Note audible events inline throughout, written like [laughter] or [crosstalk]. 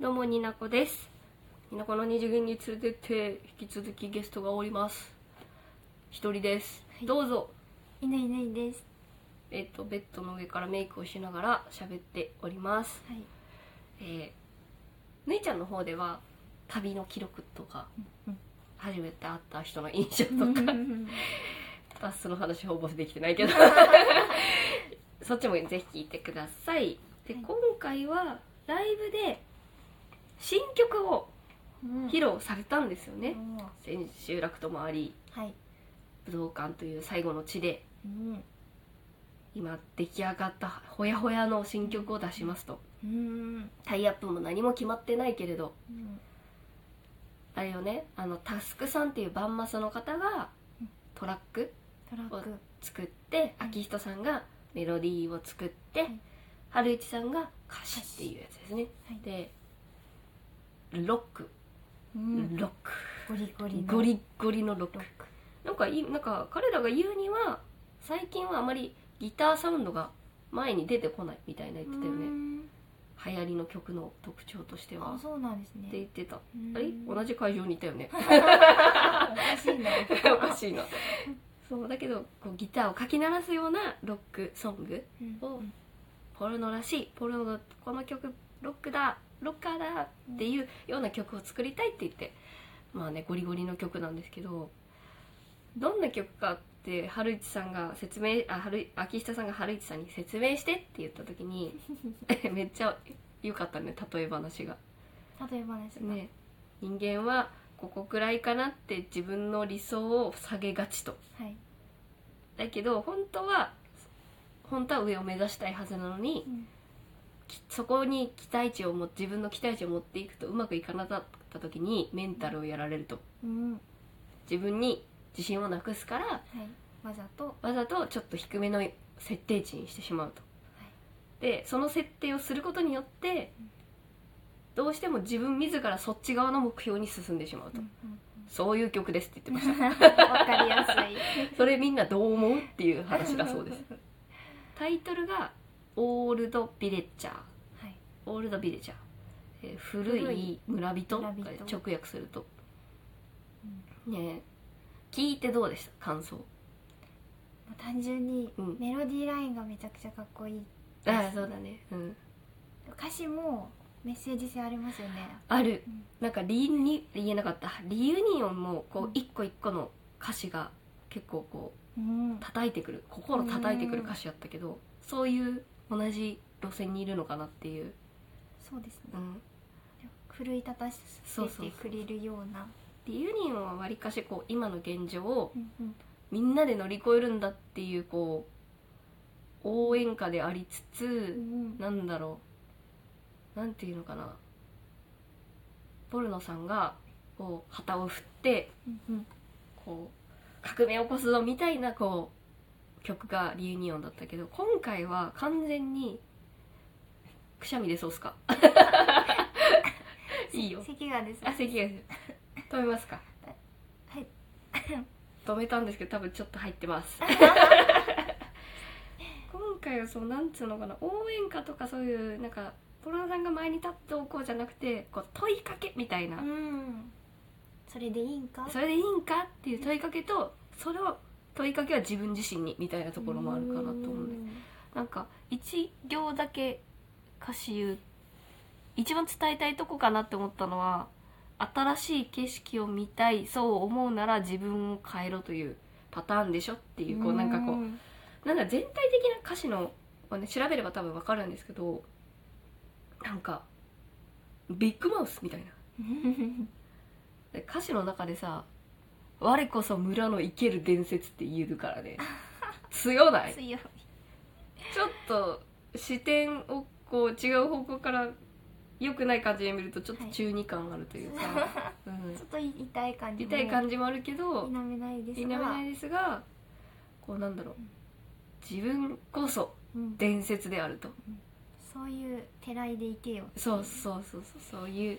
どうもになこです。になこの二次元に連れてって引き続きゲストがおります。一人です、い。どうぞ。いないいないです。えっ、とベッドの上からメイクをしながら喋っております。はい。えー、姉ちゃんの方では旅の記録とかうん。初めて会った人の印象とか [laughs] バスの話ほぼできてないけど。[laughs] そっちもぜひ聞いてください。で、はい。今回はライブで新曲をうん。披露されたんですよね、千秋楽ともありはい。武道館という最後の地でうん。今出来上がったほやほやの新曲を出しますと。うん。タイアップも何も決まってないけれど。うん。あれよねあのタスクさんっていうバンマスの方がうん。トラックを作ってうん。秋人さんがメロディーを作って、はい。春一さんが歌詞っていうやつですね、はい。でロック、うん。ロック。ゴリゴリの。ゴリゴリのロック。なんかいなんか彼らが言うには最近はあまりギターサウンドが前に出てこないみたいな言ってたよね。うん。流行りの曲の特徴としては。あそうなんですね。って言ってた。うん。あれ？同じ会場にいたよね。おかしいな。[laughs] おかしいな。そうだけどこうギターをかき鳴らすようなロックソングうん。をポルノらしい。ポルノのこの曲ロックだロッカーだっていうような曲を作りたいって言ってまあねゴリゴリの曲なんですけどどんな曲かって春市さんが説明あ春秋下さんが春市さんに説明してって言った時に [laughs] めっちゃ良かったね例え話が。例え話が。ね人間はここくらいかなって自分の理想を下げがちと。はい。だけど本当は本当は上を目指したいはずなのにうそこに期待値をも自分の期待値を持っていくとうまくいかなかった時にメンタルをやられると。うん。自分に自信をなくすからはい。わざと。わざとちょっと低めの設定値にしてしまうと、でその設定をすることによってどうしても自分自らそっち側の目標に進んでしまうと、うんうんそういう曲ですって言ってました。う [laughs] んわかりやすい。[laughs] それみんなどう思うっていう話だそうです。[laughs] タイトルが「オールド・ビレッジャー」はい。オールド・ビレッジャー、えー古い村人村人。直訳すると、ねえ。聞いてどうでした？感想。まあ単純にうん。メロディーラインがめちゃくちゃかっこいい。ああそうだね。うん。歌詞もメッセージ性ありますよね。ある。うん。なんかリに言えなかった。リユニオンもこううん。一個一個の歌詞が結構こううん。叩いてくる。心叩いてくる歌詞やったけどそういう同じ路線にいるのかなっていう、そうですね。うん、奮い立たせてくれるようなリユニオンはわりかしこう今の現状をみんなで乗り越えるんだっていうこう応援歌でありつつ、うんなんだろう。なんていうのかな。ポルノさんがこう旗を振ってこう革命を起こすぞみたいなこう曲がリユニオンだったけど今回は完全にくしゃみでそうっすか。[laughs] いいよ。咳がです。あ咳がす。る止めますか。はい。[laughs] 止めたんですけど多分ちょっと入ってます。[laughs] 今回はそうなんつうのかな応援歌とかそういうなんかポロナさんが前に立っておこうじゃなくてこう問いかけみたいな、うん。それでいいんか？それでいいんかっていう問いかけとそれを問いかけは自分自身にみたいなところもあるかなと思うんです。なんか一行だけ歌詞言う一番伝えたいとこかなって思ったのは新しい景色を見たいそう思うなら自分を変えろというパターンでしょっていうこうなんかこうなんだ全体的な歌詞の、まあね、調べれば多分わかるんですけどなんかビッグマウスみたいな。[laughs] 歌詞の中でさ「我こそ村の生ける伝説」って言えるからね。強ない？強い。ちょっと視点をこう違う方向から良くない感じで見るとちょっと中二感あるというか、[laughs] うん。ちょっと痛い感じも。痛い感じもあるけど否めないです否がめないですがこうなんだろう。自分こそうん。伝説であると。そういうてらいでいけよそうそうそうそう。そういう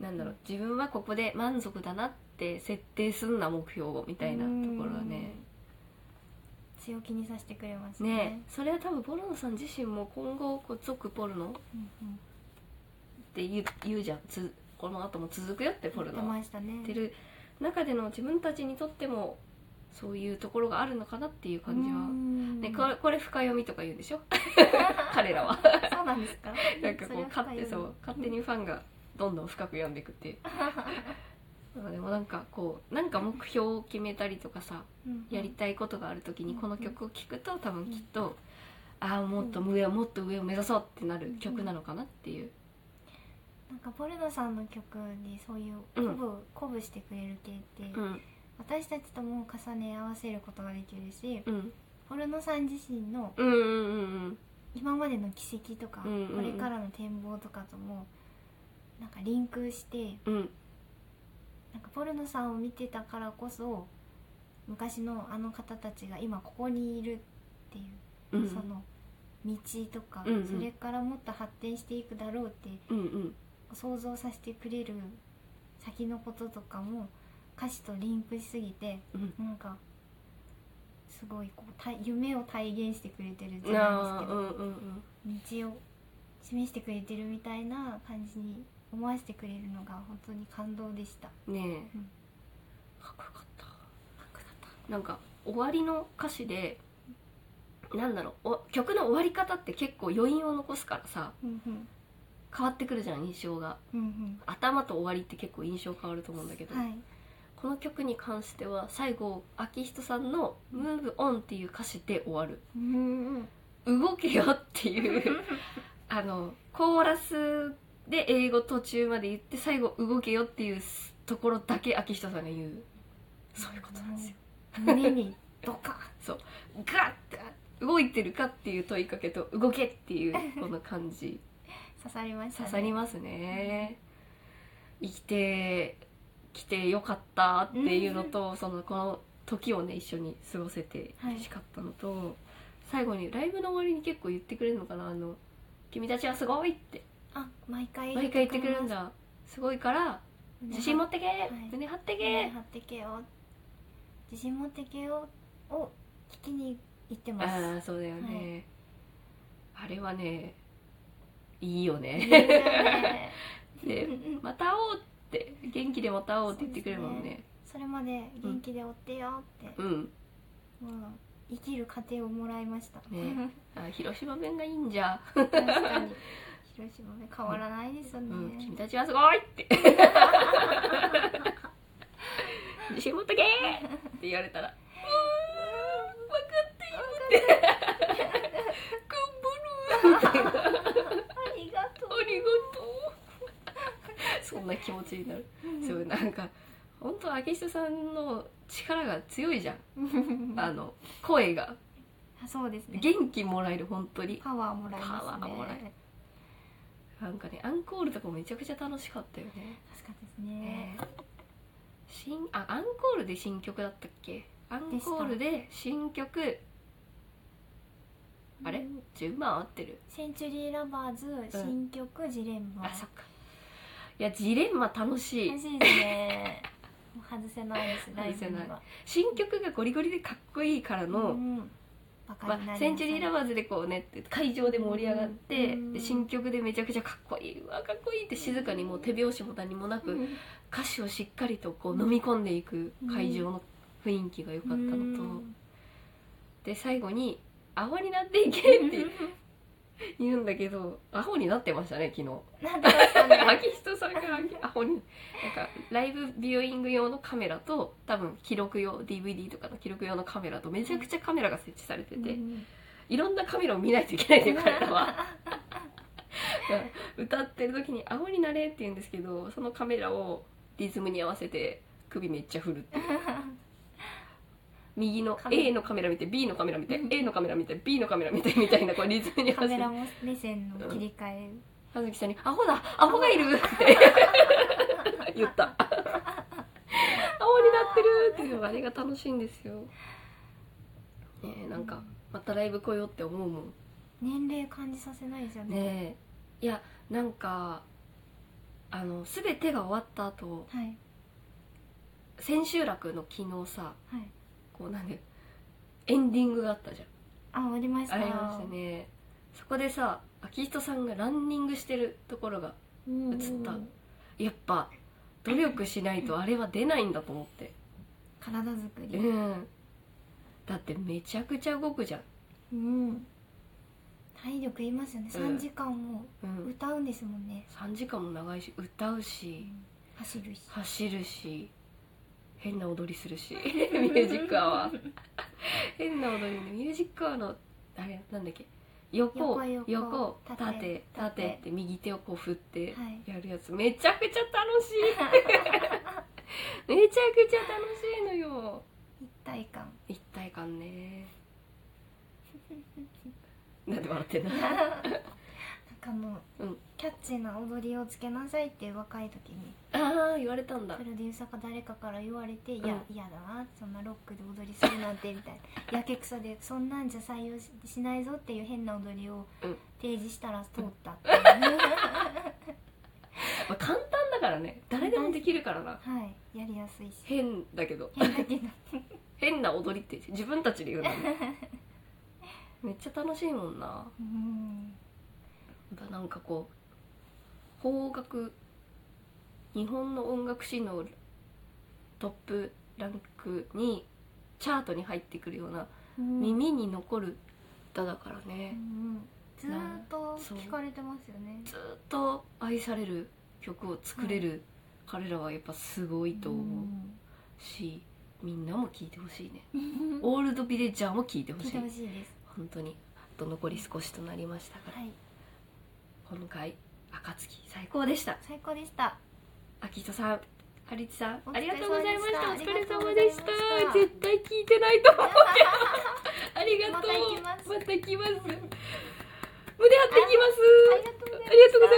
なんだろう。自分はここで満足だなって設定すんな目標をみたいなところはね。強気にさせてくれますね。ね。それは多分ポルノさん自身も今後こう続ポルノうんうん。って言う言うじゃん。つこの後も続くよってポル出ノは。ましたね。言ってる中での自分たちにとってもそういうところがあるのかなっていう感じは、うん。ね、これこれ深読みとか言うんでしょ？[laughs] 彼らは。そうなんですか？なんかこう勝手そうう。勝手にファンがどんどん深く読んでいくっていう [laughs] まあでもなんかこうなんか目標を決めたりとかさやりたいことがある時にこの曲を聴くと多分きっとああもっと上をもっと上を目指そうってなる曲なのかなっていう。なんかポルノさんの曲にそういううん。鼓舞,、鼓舞してくれる系って、うん。私たちとも重ね合わせることができるしうん。ポルノさん自身のうんうんうん今までの軌跡とか、うんうんうん。これからの展望とかともなんかリンクしてうんうんなんかポルノさんを見てたからこそ昔のあの方たちが今ここにいるっていう、うん。その道とか、うんうん。それからもっと発展していくだろうってうんうん。想像させてくれる先のこととかも歌詞とリンクしすぎてうん。なんかすごいこうた夢を体現してくれてるじゃないですあけど、ーうんうんうん。道を示してくれてるみたいな感じに思わせてくれるのが本当に感動でした。ねえ、うん。かっこよかった。なんか終わりの歌詞でなんだろうお曲の終わり方って結構余韻を残すからさ。うんうん。変わってくるじゃん印象が。うん頭と終わりって結構印象変わると思うんだけど、うんはい。この曲に関しては最後秋人さんの「Move On」っていう歌詞で終わる。うんうん「動けよ」っていう。[laughs] あのコーラスで英語途中まで言って最後「動けよ」っていうところだけ秋人さんが言う。そういうことなんですよ。胸にドカ [laughs] そう。ガッて動いてるかっていう問いかけと動けっていうこの感じ。[laughs] 刺さりましたね。刺さりますね。生きてきてよかったっていうのと、そのこの時をね一緒に過ごせて嬉しかったのと、最後にライブの終わりに結構言ってくれるのかな。あの「君たちはすごい!」ってあ毎回毎回言ってくれるんだ。す。ごいから胸自信持ってけ、い。胸張って胸け、張ってけよ。自信持ってけよを聞きに行ってます。ああそうだよね、あれはねいいよいいねですよね。で [laughs] また会おうって。元気でまた会おうって言ってくれるもんね。それまで元気でおってよって、うん。もう生きる糧をもらいました。ね。あ広島弁がいいんじゃ、確かに広島ね変わらないですよね、うん、君たちはすごいって。自信持っとけって言われたら「う分かってよ」って「頑張る」ってありがとうありがとう。そんな気持ちになる。そうなんか本当秋下さんの力が強いじゃん。[laughs] あの声が。あそうですね。元気もらえる本当に。パワーもらいますね。パワーもらえなんかねアンコールとかもめちゃくちゃ楽しかったよね。確かですね。新あアンコールで新曲だったっけ？アンコールで新曲。あれ？うん。順番合ってる？センチュリーラバーズ新曲ジレンマ。あそっか。いやジレンマ楽しい。楽しいですね。[laughs] もう外せないですライブ外せない。には。新曲がゴリゴリでかっこいいからの、うんまあ、センチュリーラババーズでこうねって会場で盛り上がって、うん。で新曲でめちゃくちゃかっこいいうわかっこいいって静かにもう手拍子も何もなく、歌詞をしっかりとこう飲み込んでいく会場の雰囲気が良かったのと、で最後に「アホになっていけ」って [laughs] [laughs] 言うんだけどアホになってましたね昨日。なんでですかね秋人さんがアホに。なんかライブビューイング用のカメラと多分記録用 DVD とかの記録用のカメラとめちゃくちゃカメラが設置されてて、うん。いろんなカメラを見ないといけないっていう彼らは歌ってる時に「アホになれ」って言うんですけどそのカメラをリズムに合わせて首めっちゃ振るっていう右の A のカメラ見て B のカメラ見て A のカメラ見て B のカメラ見て [laughs] みたいなこうリズムに合カメラも目線の切り替え。葉月さんに「アホだアホがいる!」って。[laughs] 言った「[laughs] アホになってる!」っていうあれが楽しいんですよ。ねえなんかまたライブ来ようって思うもん。年齢感じさせないですよね。ねえ。いやなんかあの全てが終わった後はい。千秋楽の昨日さはいこうなんでエンディングがあったじゃん。あ終わりました。ありましたね。そこでさ秋人さんがランニングしてるところがうん映った。やっぱ努力しないとあれは出ないんだと思って。体作り。うん。だってめちゃくちゃ動くじゃん。うん。体力いりますよね。うん。3時間もうん。歌うんですもんね。3時間も長いし歌うし。走るし。走るし変な踊りするし [laughs] ミュージックアワー。変な踊りねミュージックアワーのあれなんだっけ？横横横縦縦。って右手をこう振ってはい。やるやつ。めちゃくちゃ楽しい。めちゃくちゃ楽しいのよ。一体感。一体感ね。なんで笑ってんの？[laughs] かあの、うん。キャッチーな踊りをつけなさいって若い時にああ言われたんだ。プロデューサーか誰かから言われて、いうん。や嫌だなそんなロックで踊りするなんてみたいな。やけくそでそんなんじゃ採用ししないぞっていう変な踊りをうん。提示したら通ったっていう、[laughs] まあ、簡単だからね。誰でもできるからな。はいやりやすいし。変だけど。変だけど。[laughs] 変な踊りって自分たちで言うのね。めっちゃ楽しいもんな。うんやっぱなんかこう邦楽日本の音楽史のトップランクにチャートに入ってくるようなうん。耳に残る歌だからうね、ん。ずーっと聞かれてますよね。ずっと愛される曲を作れる彼らはやっぱすごいと思うしみんなも聴いてほしいね。う [laughs] んオールドビレッジャーも聴いてほしい。聞いてほしいです。本当にあと残り少しとなりましたから。はい今回暁最高でした。最高でした。秋人さんハリチさんありがとうございました。お疲れ様でした。絶対聞いてないと思うけどありがとうまた行きます [laughs] また来ます。[laughs] 胸張ってきます。あありがとうございます